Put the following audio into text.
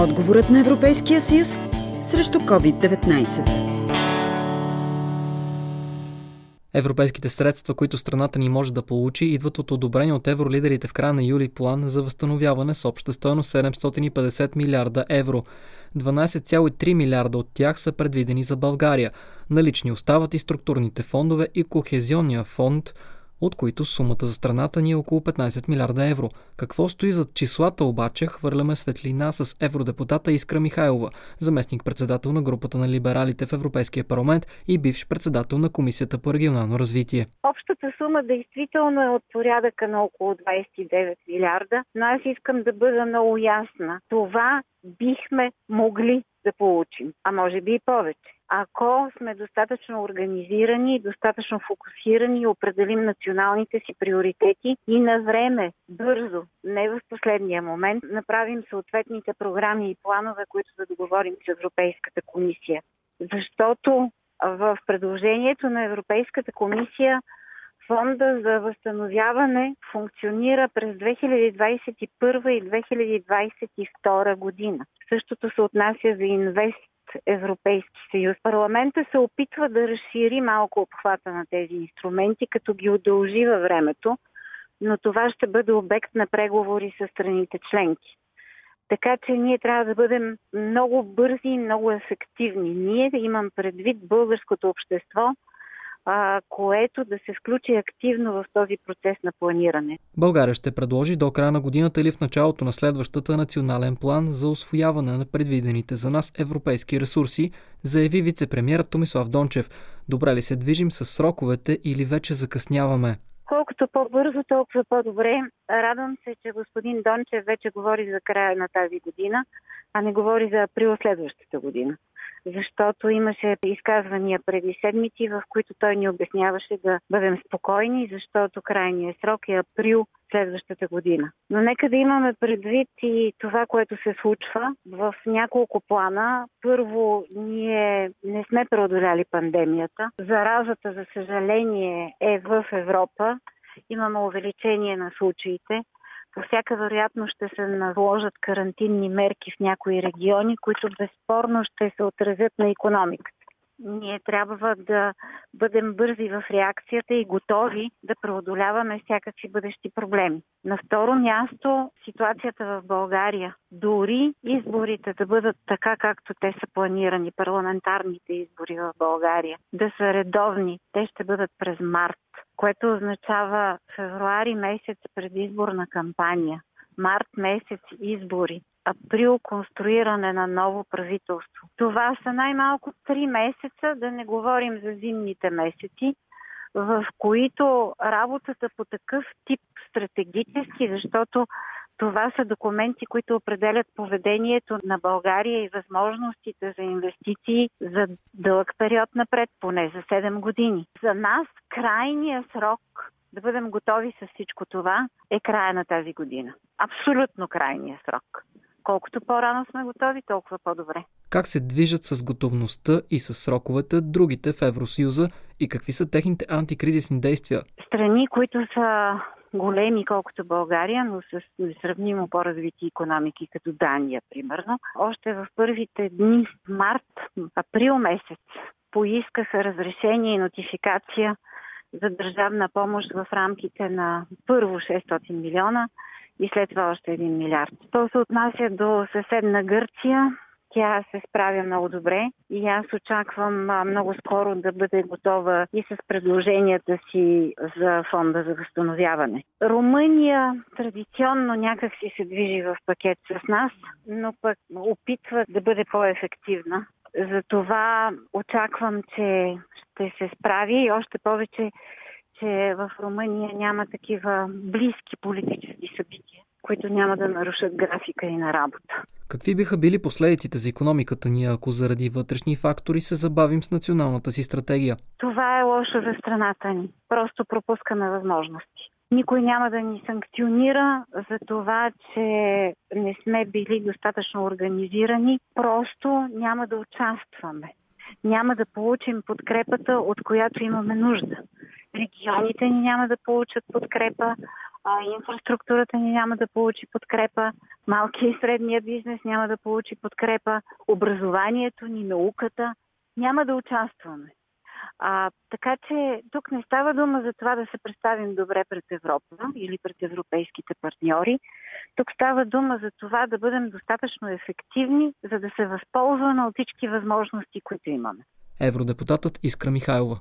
Отговорът на Европейския съюз срещу COVID-19. Европейските средства, които страната ни може да получи, идват от одобрение от евролидерите в края на юли план за възстановяване с обща стоеност 750 милиарда евро. 12,3 милиарда от тях са предвидени за България. Налични остават и структурните фондове и Кохезионния фонд – от които сумата за страната ни е около 15 милиарда евро. Какво стои зад числата обаче, хвърляме светлина с евродепутата Искра Михайлова, заместник-председател на групата на либералите в Европейския парламент и бивш председател на Комисията по регионално развитие. Общата сума действително е от порядъка на около 29 милиарда, но аз искам да бъда много ясна. Това бихме могли да получим, а може би и повече ако сме достатъчно организирани, достатъчно фокусирани и определим националните си приоритети и на време, бързо, не в последния момент, направим съответните програми и планове, които да договорим с Европейската комисия. Защото в предложението на Европейската комисия Фонда за възстановяване функционира през 2021 и 2022 година. Същото се отнася за инвест Европейски съюз. Парламента се опитва да разшири малко обхвата на тези инструменти, като ги удължи във времето, но това ще бъде обект на преговори с страните членки. Така че ние трябва да бъдем много бързи и много ефективни. Ние имам предвид българското общество, а, което да се включи активно в този процес на планиране. България ще предложи до края на годината или в началото на следващата национален план за освояване на предвидените за нас европейски ресурси, заяви вице-премьерът Томислав Дончев. Добре ли се движим с сроковете или вече закъсняваме? Колкото по-бързо, толкова по-добре. Радвам се, че господин Дончев вече говори за края на тази година, а не говори за април следващата година защото имаше изказвания преди седмици, в които той ни обясняваше да бъдем спокойни, защото крайният срок е април следващата година. Но нека да имаме предвид и това, което се случва в няколко плана. Първо, ние не сме преодоляли пандемията. Заразата, за съжаление, е в Европа. Имаме увеличение на случаите по всяка вероятност ще се наложат карантинни мерки в някои региони, които безспорно ще се отразят на економиката. Ние трябва да бъдем бързи в реакцията и готови да преодоляваме всякакви бъдещи проблеми. На второ място, ситуацията в България. Дори изборите да бъдат така, както те са планирани, парламентарните избори в България, да са редовни, те ще бъдат през март което означава февруари месец предизборна кампания, март месец избори, април конструиране на ново правителство. Това са най-малко три месеца, да не говорим за зимните месеци, в които работата по такъв тип стратегически, защото това са документи, които определят поведението на България и възможностите за инвестиции за дълъг период напред, поне за 7 години. За нас крайният срок да бъдем готови с всичко това е края на тази година. Абсолютно крайният срок. Колкото по-рано сме готови, толкова по-добре. Как се движат с готовността и с сроковете другите в Евросъюза и какви са техните антикризисни действия? Страни, които са големи колкото България, но с несравнимо по-развити економики, като Дания, примерно. Още в първите дни, март, април месец, поискаха разрешение и нотификация за държавна помощ в рамките на първо 600 милиона и след това още 1 милиард. То се отнася до съседна Гърция, тя се справя много добре и аз очаквам много скоро да бъде готова и с предложенията си за фонда за възстановяване. Румъния традиционно някак си се движи в пакет с нас, но пък опитва да бъде по-ефективна. Затова очаквам, че ще се справи и още повече, че в Румъния няма такива близки политически събития, които няма да нарушат графика и на работа. Какви биха били последиците за економиката ни, ако заради вътрешни фактори се забавим с националната си стратегия? Това е лошо за страната ни. Просто пропускаме възможности. Никой няма да ни санкционира за това, че не сме били достатъчно организирани. Просто няма да участваме. няма да получим подкрепата, от която имаме нужда. Регионите ни няма да получат подкрепа, а, инфраструктурата ни няма да получи подкрепа, малкия и средния бизнес няма да получи подкрепа, образованието ни, науката няма да участваме. А, така че тук не става дума за това да се представим добре пред Европа или пред европейските партньори. Тук става дума за това да бъдем достатъчно ефективни, за да се възползваме от всички възможности, които имаме. Евродепутатът Искра Михайлова.